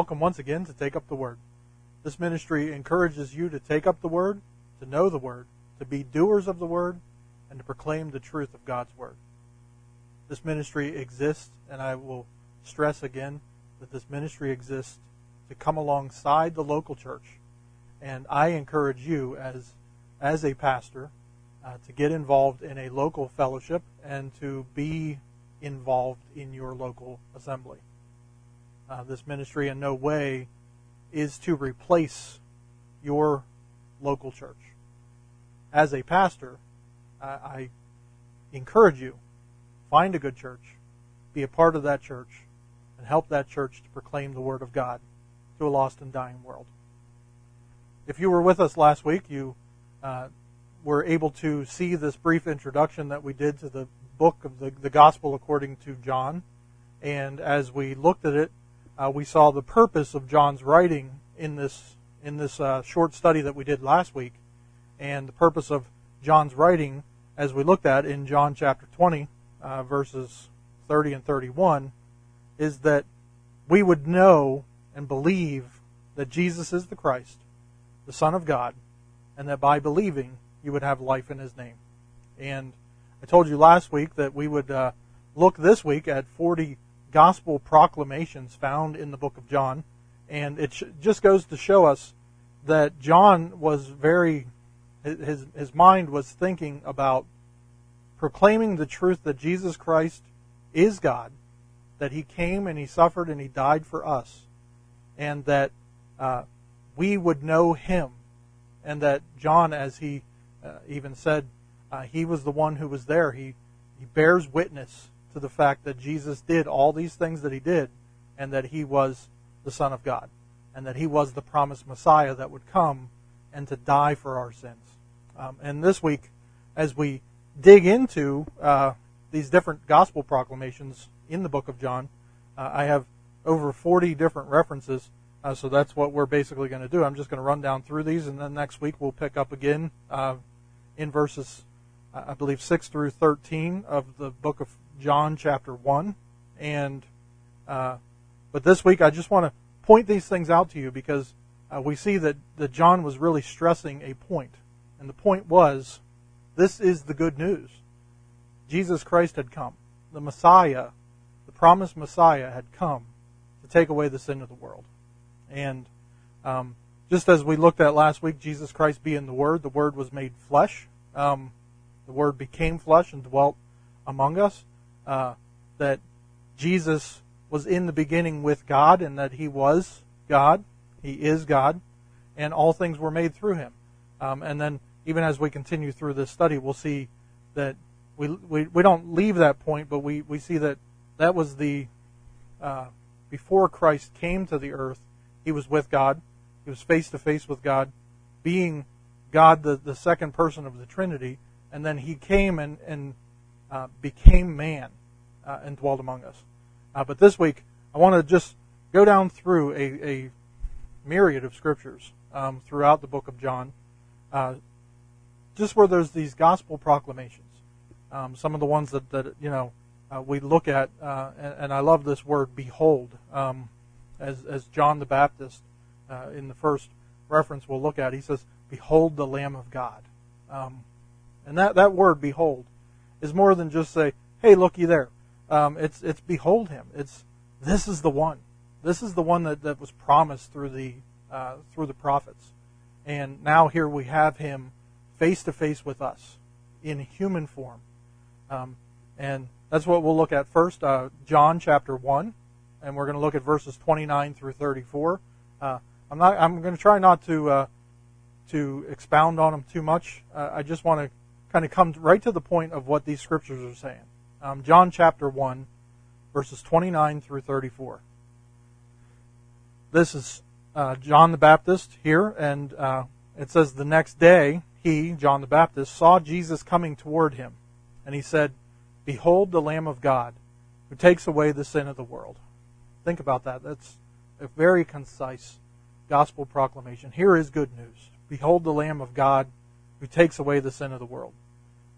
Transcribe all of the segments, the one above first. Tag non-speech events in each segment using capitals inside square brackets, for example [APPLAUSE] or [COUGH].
welcome once again to Take Up the Word. This ministry encourages you to take up the Word, to know the Word, to be doers of the Word, and to proclaim the truth of God's Word. This ministry exists, and I will stress again that this ministry exists to come alongside the local church. And I encourage you as, as a pastor uh, to get involved in a local fellowship and to be involved in your local assembly. Uh, this ministry in no way is to replace your local church. As a pastor, uh, I encourage you find a good church, be a part of that church, and help that church to proclaim the Word of God to a lost and dying world. If you were with us last week, you uh, were able to see this brief introduction that we did to the book of the, the Gospel according to John. And as we looked at it, uh, we saw the purpose of John's writing in this in this uh, short study that we did last week, and the purpose of John's writing, as we looked at in John chapter 20, uh, verses 30 and 31, is that we would know and believe that Jesus is the Christ, the Son of God, and that by believing you would have life in His name. And I told you last week that we would uh, look this week at 40 gospel proclamations found in the book of John. And it just goes to show us that John was very, his, his mind was thinking about proclaiming the truth that Jesus Christ is God, that he came and he suffered and he died for us, and that uh, we would know him. And that John, as he uh, even said, uh, he was the one who was there. He, he bears witness to the fact that Jesus did all these things that he did and that he was the Son of God and that he was the promised Messiah that would come and to die for our sins. Um, and this week, as we dig into uh, these different gospel proclamations in the book of John, uh, I have over 40 different references. Uh, so that's what we're basically going to do. I'm just going to run down through these, and then next week we'll pick up again uh, in verses, I believe, 6 through 13 of the book of John chapter 1. And, uh, but this week I just want to point these things out to you because uh, we see that, that John was really stressing a point. And the point was this is the good news. Jesus Christ had come. The Messiah, the promised Messiah, had come to take away the sin of the world. And um, just as we looked at last week, Jesus Christ being the Word, the Word was made flesh. Um, the Word became flesh and dwelt among us uh, that Jesus was in the beginning with God and that he was God. He is God. And all things were made through him. Um, and then, even as we continue through this study, we'll see that we, we, we don't leave that point, but we, we see that that was the, uh, before Christ came to the earth, he was with God. He was face to face with God, being God, the, the second person of the Trinity. And then he came and, and uh, became man uh, and dwelled among us. Uh, but this week, I want to just go down through a, a myriad of scriptures um, throughout the book of John, uh, just where there's these gospel proclamations. Um, some of the ones that, that you know uh, we look at, uh, and, and, I love this word "behold," um, as as John the Baptist in the first reference we'll look at. He says, "Behold the Lamb of God," um, and that that word "behold" is more than just say, "Hey, looky there." Um, it's it's behold him. It's this is the one. This is the one that, that was promised through the uh, through the prophets, and now here we have him face to face with us in human form, um, and that's what we'll look at first. Uh, John chapter one, and we're going to look at verses 29 through 34. Uh, I'm not. I'm going to try not to uh, to expound on them too much. Uh, I just want to kind of come right to the point of what these scriptures are saying. Um, John chapter 1, verses 29 through 34. This is uh, John the Baptist here, and uh, it says, The next day, he, John the Baptist, saw Jesus coming toward him, and he said, Behold the Lamb of God, who takes away the sin of the world. Think about that. That's a very concise gospel proclamation. Here is good news. Behold the Lamb of God who takes away the sin of the world.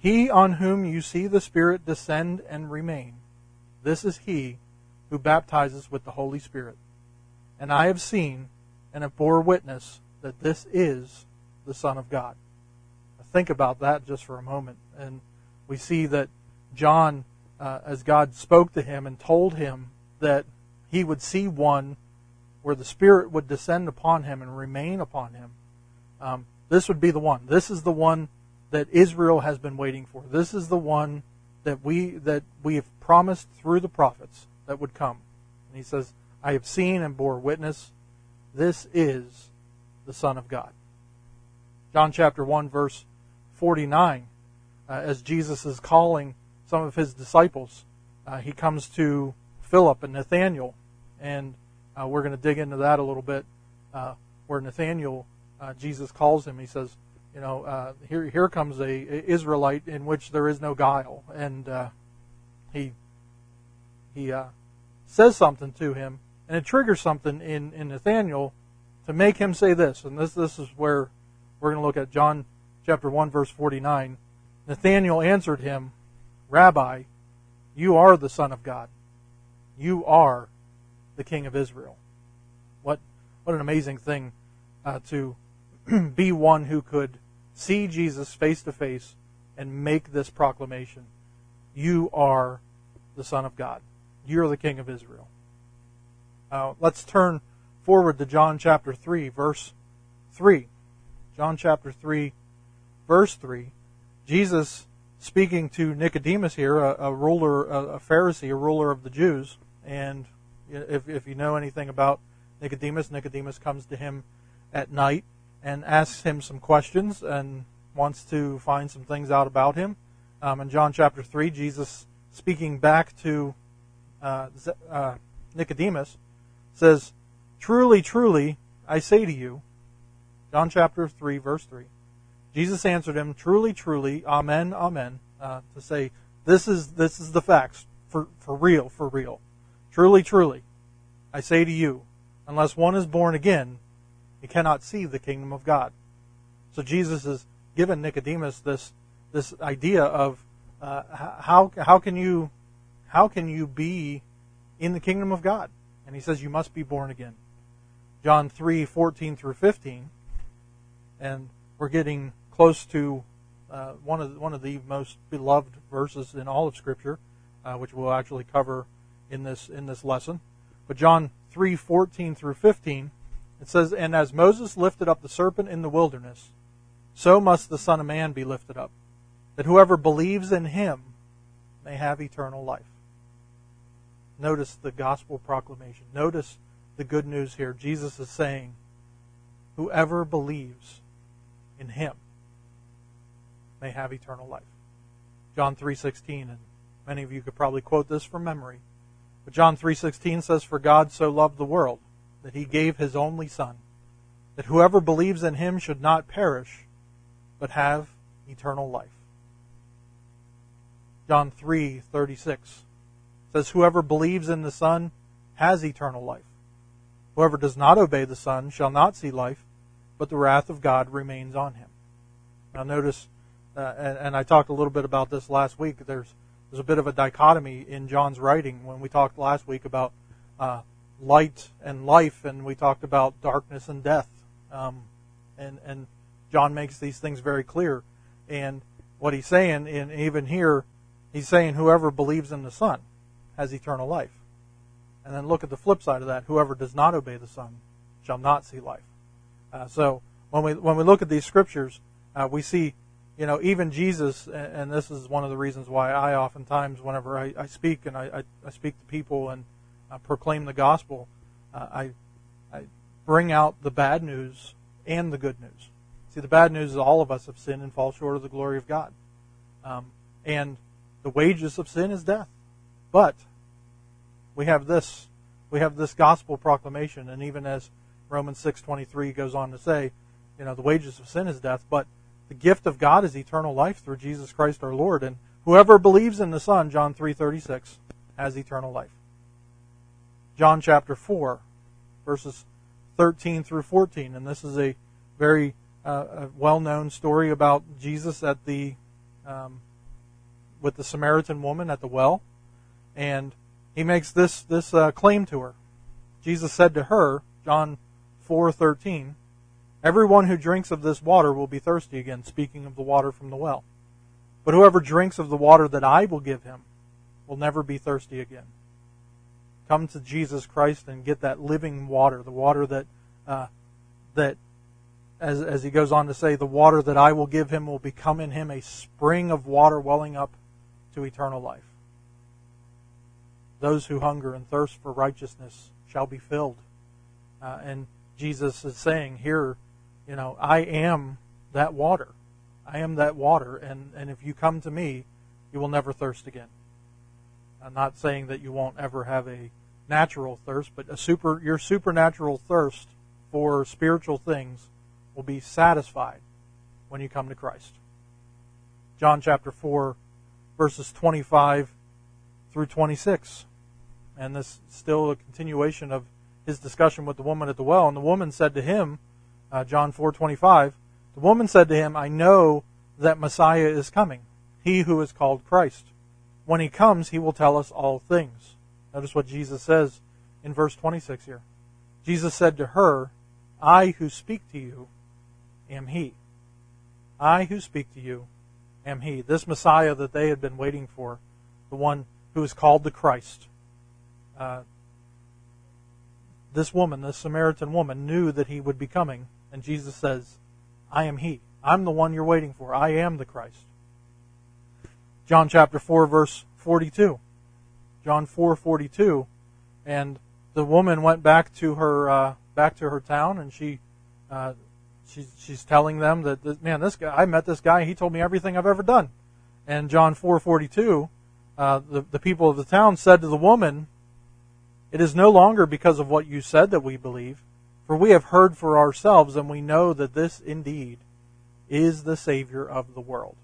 He on whom you see the Spirit descend and remain, this is he who baptizes with the Holy Spirit. And I have seen and have bore witness that this is the Son of God. think about that just for a moment. And we see that John, uh, as God spoke to him and told him that he would see one where the Spirit would descend upon him and remain upon him, um, this would be the one. This is the one that Israel has been waiting for. This is the one that we that we have promised through the prophets that would come. And he says, I have seen and bore witness. This is the Son of God. John chapter 1, verse 49, uh, as Jesus is calling some of his disciples, uh, he comes to Philip and Nathanael, and uh, we're going to dig into that a little bit, uh, where Nathanael, uh, Jesus calls him. He says, you know, uh, here here comes a, a, Israelite in which there is no guile, and he he says something to him, and it triggers something in in Nathanael to make him say this, and this this is where we're going to look at John chapter one verse forty nine. Nathanael answered him, Rabbi, you are the Son of God. You are the King of Israel. What what an amazing thing uh, to [CLEARS THROAT] be one who could see Jesus face to face and make this proclamation. You are the Son of God. You're the King of Israel. Uh, let's turn forward to John chapter 3, verse 3. John chapter 3, verse 3. Jesus speaking to Nicodemus here, a, a ruler, a, a, Pharisee, a ruler of the Jews. And if, if you know anything about Nicodemus, Nicodemus comes to him at night and asks him some questions and wants to find some things out about him. Um, in John chapter 3, Jesus speaking back to uh, uh, Nicodemus says, Truly, truly, I say to you, John chapter 3, verse 3, Jesus answered him, Truly, truly, Amen, Amen, uh, to say, this is, this is the facts, for, for real, for real. Truly, truly, I say to you, unless one is born again, he cannot see the kingdom of God. So Jesus has given Nicodemus this, this idea of uh, how, how, can you, how can you be in the kingdom of God? And he says, you must be born again. John 3, 14 through 15. And we're getting close to uh, one of one of the most beloved verses in all of Scripture, uh, which we'll actually cover in this in this lesson. But John three fourteen through fifteen, it says, "And as Moses lifted up the serpent in the wilderness, so must the Son of Man be lifted up, that whoever believes in him may have eternal life." Notice the gospel proclamation. Notice the good news here. Jesus is saying, "Whoever believes in him." may have eternal life. John 3:16 and many of you could probably quote this from memory. But John 3:16 says for God so loved the world that he gave his only son that whoever believes in him should not perish but have eternal life. John 3:36 says whoever believes in the son has eternal life. Whoever does not obey the son shall not see life, but the wrath of God remains on him. Now notice uh, and, and, I talked a little bit about this last week. There's there's a bit of a dichotomy in John's writing when we talked last week about uh, light and life, and we talked about darkness and death. Um, and and John makes these things very clear. And what he's saying, and even here, he's saying whoever believes in the Son has eternal life. And then look at the flip side of that: whoever does not obey the Son shall not see life. Uh, so when we when we look at these scriptures, uh, we see you know, even Jesus, and this is one of the reasons why I oftentimes, whenever I, I speak and I, I, speak to people and uh, proclaim the gospel, uh, I, I bring out the bad news and the good news. See, the bad news is all of us have sinned and fall short of the glory of God. Um, and the wages of sin is death. But we have this, we have this gospel proclamation, and even as Romans 6:23 goes on to say, you know, the wages of sin is death, but the gift of God is eternal life through Jesus Christ our Lord, and whoever believes in the Son, John 3:36, has eternal life. John chapter 4, verses 13 through 14, and this is a very uh, well-known story about Jesus at the um, with the Samaritan woman at the well, and he makes this this uh, claim to her. Jesus said to her, John 4:13, "Everyone who drinks of this water will be thirsty again." Speaking of the water from the well, but whoever drinks of the water that I will give him will never be thirsty again. Come to Jesus Christ and get that living water, the water that uh, that as, as he goes on to say, the water that I will give him will become in him a spring of water welling up to eternal life. Those who hunger and thirst for righteousness shall be filled. Uh, and Jesus is saying here, you know, I am that water. I am that water, and, and if you come to me, you will never thirst again. I'm not saying that you won't ever have a natural thirst, but a super your supernatural thirst for spiritual things will be satisfied when you come to Christ. John chapter 4, verses 25 through 26. And this is still a continuation of his discussion with the woman at the well. And the woman said to him, uh, John 4:25, the woman said to him, "I know that Messiah is coming, he who is called Christ. When he comes, he will tell us all things." Notice what Jesus says in verse 26 here. Jesus said to her, "I who speak to you am he. I who speak to you am he. This Messiah that they had been waiting for, the one who is called the Christ. Uh, this woman, this Samaritan woman, knew that he would be coming, and Jesus says, I am he. I'm the one you're waiting for. I am the Christ. John chapter 4, verse 42. John 4:42, and the woman went back to her uh, back to her town, and she uh, she's she's telling them that this, man, this guy I met this guy. He told me everything I've ever done. And John 4:42, uh, the the people of the town said to the woman, "It is no longer because of what you said that we believe, for we have heard for ourselves, and we know that this indeed is the Savior of the world."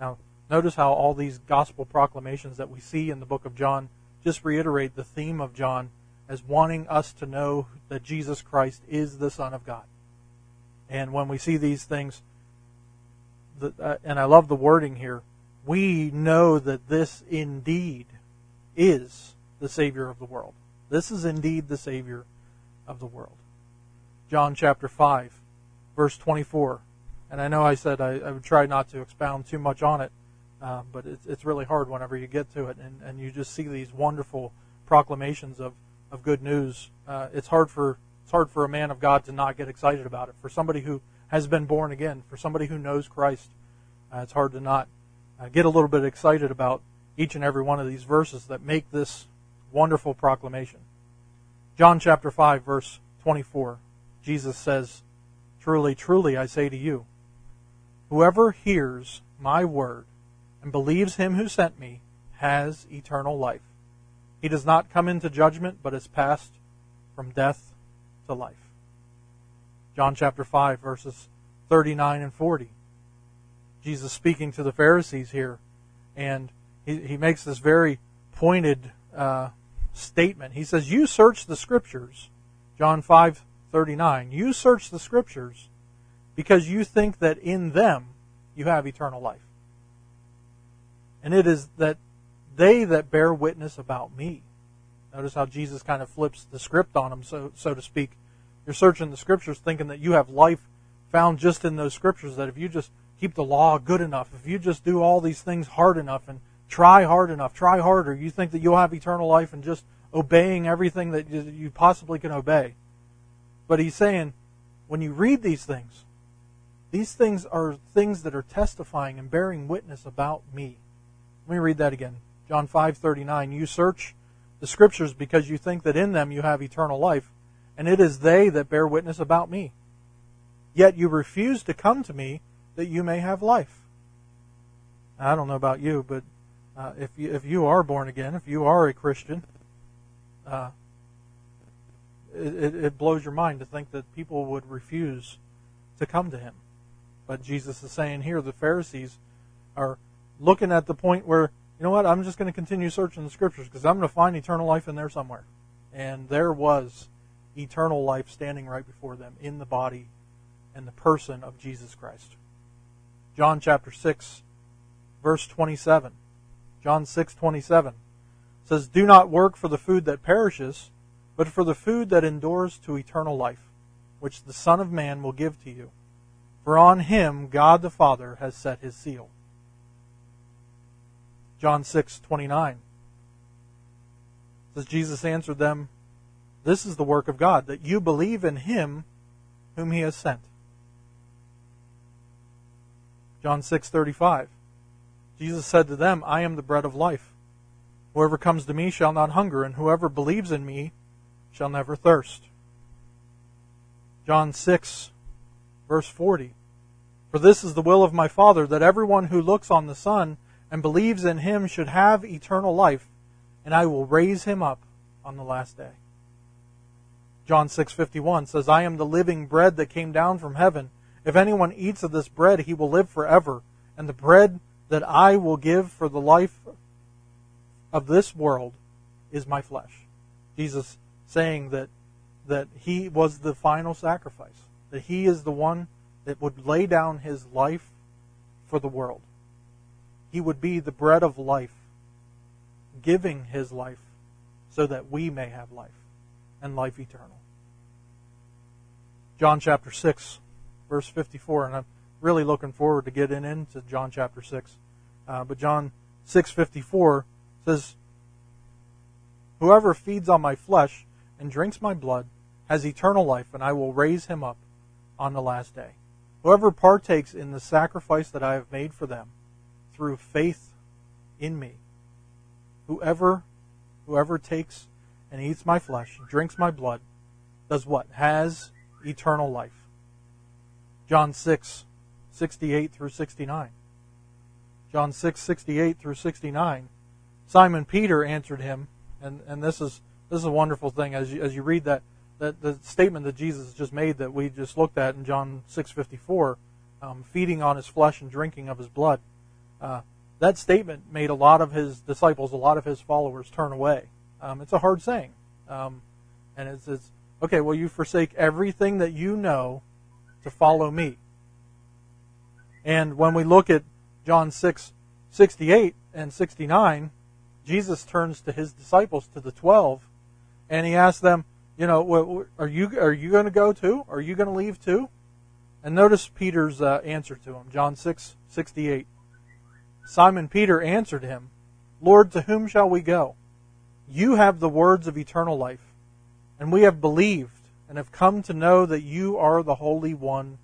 Now, notice how all these gospel proclamations that we see in the book of John just reiterate the theme of John as wanting us to know that Jesus Christ is the Son of God. And when we see these things, the, uh, and I love the wording here, we know that this indeed is the Savior of the world. This is indeed the Savior of the world. John chapter 5, verse 24. And I know I said I, I would try not to expound too much on it, uh, but it's, it's really hard whenever you get to it and, and you just see these wonderful proclamations of, of good news. Uh, it's hard for it's hard for a man of God to not get excited about it. For somebody who has been born again, for somebody who knows Christ, uh, it's hard to not uh, get a little bit excited about each and every one of these verses that make this wonderful proclamation. John chapter 5, verse 24, Jesus says, Truly, truly, I say to you, whoever hears my word and believes him who sent me has eternal life. He does not come into judgment, but is passed from death to life. John chapter 5, verses 39 and 40. Jesus speaking to the Pharisees here, and he, he makes this very pointed uh, statement. He says, You search the Scriptures, John 5, 39. You search the Scriptures because you think that in them you have eternal life. And it is that they that bear witness about me. Notice how Jesus kind of flips the script on them, so so to speak. You're searching the scriptures thinking that you have life found just in those scriptures, that if you just keep the law good enough, if you just do all these things hard enough and try hard enough, try harder, you think that you'll have eternal life and just obeying everything that you possibly can obey. But he's saying, when you read these things, these things are things that are testifying and bearing witness about me. Let me read that again. John 5:39 You search the scriptures because you think that in them you have eternal life, and it is they that bear witness about me. Yet you refuse to come to me that you may have life. I don't know about you, but uh, if you if you are born again, if you are a Christian, uh, it, it blows your mind to think that people would refuse to come to him. But Jesus is saying here the Pharisees are looking at the point where, you know what, I'm just going to continue searching the scriptures because I'm going to find eternal life in there somewhere. And there was eternal life standing right before them in the body and the person of Jesus Christ. John chapter 6 verse 27. John 6:27 says, "Do not work for the food that perishes, but for the food that endures to eternal life, which the Son of man will give to you. For on him God the Father has set his seal." John 6:29 says Jesus answered them, "This is the work of God, that you believe in him whom he has sent." John 6:35 Jesus said to them, I am the bread of life. Whoever comes to me shall not hunger, and whoever believes in me shall never thirst. John 6, verse 40. For this is the will of my Father, that everyone who looks on the Son and believes in him should have eternal life, and I will raise him up on the last day. John 6:51 says, "I am the living bread that came down from heaven. If anyone eats of this bread, he will live forever, and the bread that I will give for the life of this world is my flesh. Jesus saying that that he was the final sacrifice, that he is the one that would lay down his life for the world. He would be the bread of life, giving his life so that we may have life and life eternal. John chapter 6, verse 54, and I'm really looking forward to getting into John chapter 6. Uh, but John 6:54 says, "Whoever feeds on my flesh and drinks my blood has eternal life, and I will raise him up on the last day. Whoever partakes in the sacrifice that I have made for them through faith in me, whoever whoever takes and eats my flesh drinks my blood does what? Has eternal life." John 6 68 through 69. John 6, 68 through 69. Simon Peter answered him, and, and this is this is a wonderful thing as you, as you read that, that the statement that Jesus just made that we just looked at in John 6:54, um, feeding on his flesh and drinking of his blood. Uh, that statement made a lot of his disciples, a lot of his followers, turn away. Um, it's a hard saying, um, and it's, it's okay. Well, you forsake everything that you know to follow me. And when we look at John 6, 68 and 69, Jesus turns to his disciples, to the 12, and he asks them, you know, are you, are you going to go too? Are you going to leave too? And notice Peter's uh, answer to him, John 6, 68. Simon Peter answered him, Lord, to whom shall we go? You have the words of eternal life, and we have believed and have come to know that you are the Holy One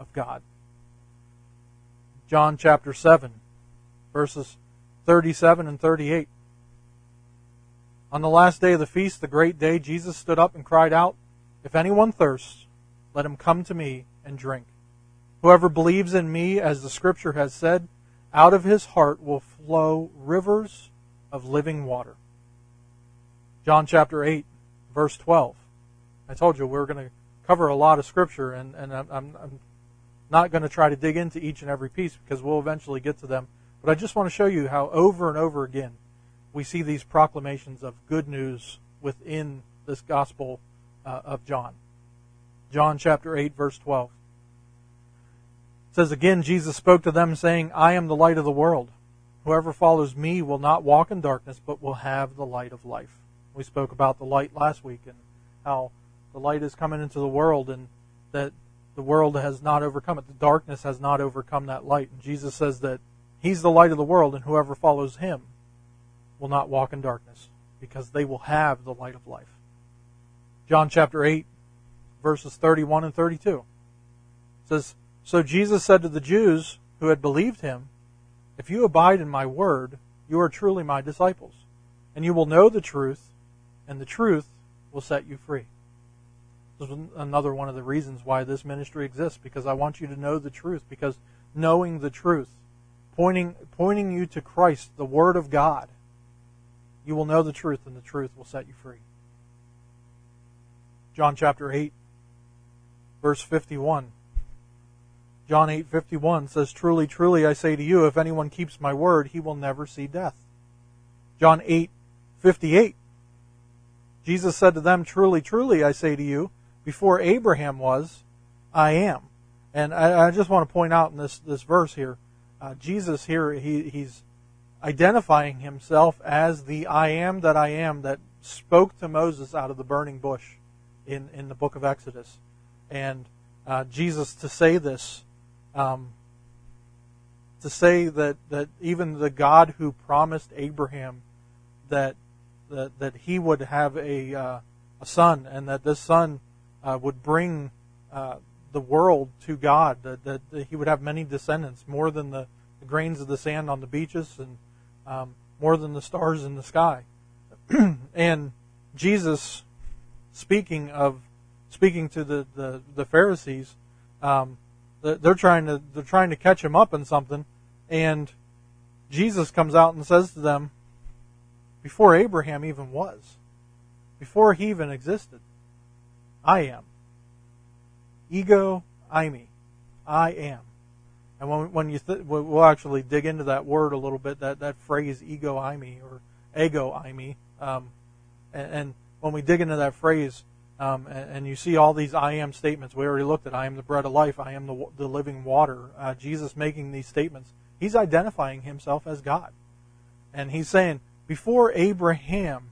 of God. John chapter 7, verses 37 and 38. On the last day of the feast, the great day, Jesus stood up and cried out, If anyone thirsts, let him come to me and drink. Whoever believes in me, as the scripture has said, out of his heart will flow rivers of living water. John chapter 8, verse 12. I told you we are going to cover a lot of scripture, and, and I'm, I'm, not going to try to dig into each and every piece because we'll eventually get to them. But I just want to show you how over and over again we see these proclamations of good news within this gospel uh, of John. John chapter 8 verse 12. Says again Jesus spoke to them saying, "I am the light of the world. Whoever follows me will not walk in darkness but will have the light of life." We spoke about the light last week and how the light is coming into the world and that the world has not overcome it. The darkness has not overcome that light. And Jesus says that He's the light of the world, and whoever follows Him will not walk in darkness, because they will have the light of life. John chapter 8, verses 31 and 32 says, So Jesus said to the Jews who had believed him, If you abide in my word, you are truly my disciples, and you will know the truth, and the truth will set you free. This is another one of the reasons why this ministry exists, because I want you to know the truth, because knowing the truth, pointing, pointing you to Christ, the Word of God, you will know the truth, and the truth will set you free. John chapter 8, verse 51. John 8:51 says, "Truly, truly, I say to you, if anyone keeps my word, he will never see death." John 8:58 Jesus said to them, Truly, truly, I say to you, before Abraham was, I am. And I, I just want to point out in this, this verse here, uh, Jesus here, he, he's identifying himself as the I am that I am that spoke to Moses out of the burning bush in, in the book of Exodus. And uh, Jesus, to say this, um, to say that, that even the God who promised Abraham that that, that he would have a, uh, a son and that this son uh, would bring uh, the world to God, that, that, that, he would have many descendants, more than the, the grains of the sand on the beaches and um, more than the stars in the sky. [CLEARS THROAT] and Jesus, speaking of speaking to the, the, the Pharisees, um, they're trying to they're trying to catch him up in something, and Jesus comes out and says to them, before Abraham even was, before he even existed. I am. Ego, eimi. I am. And when, when you th- we'll actually dig into that word a little bit, that, that phrase ego eimi or ego eimi. Um, and, and, when we dig into that phrase, um, and, and, you see all these I am statements, we already looked at I am the bread of life, I am the, the living water. Uh, Jesus making these statements, he's identifying himself as God. And he's saying, before Abraham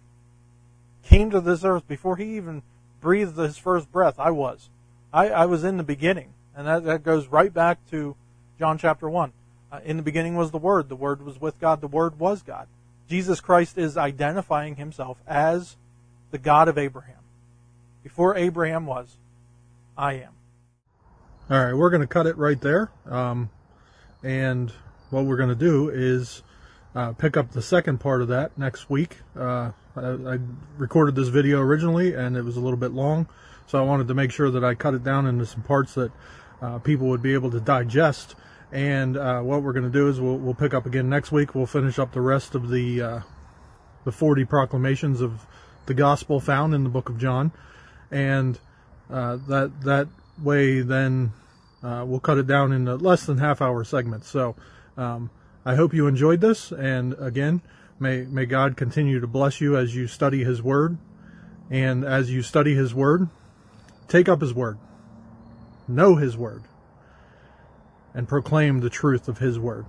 came to this earth, before he even breathed his first breath, I was. I, I was in the beginning. And that, that goes right back to John chapter 1. Uh, in the beginning was the Word. The Word was with God. The Word was God. Jesus Christ is identifying himself as the God of Abraham. Before Abraham was, I am. All right, we're going to cut it right there. Um, and what we're going to do is uh, pick up the second part of that next week. Uh, I, I, recorded this video originally and it was a little bit long, so I wanted to make sure that I cut it down into some parts that uh, people would be able to digest. And uh, what we're going to do is we'll, we'll, pick up again next week. We'll finish up the rest of the uh, the 40 proclamations of the gospel found in the book of John, and uh, that that way then we'll cut it down into less than half hour segments. So. Um, I hope you enjoyed this, and again, may, may God continue to bless you as you study His Word. And as you study His Word, take up His Word, know His Word, and proclaim the truth of His Word.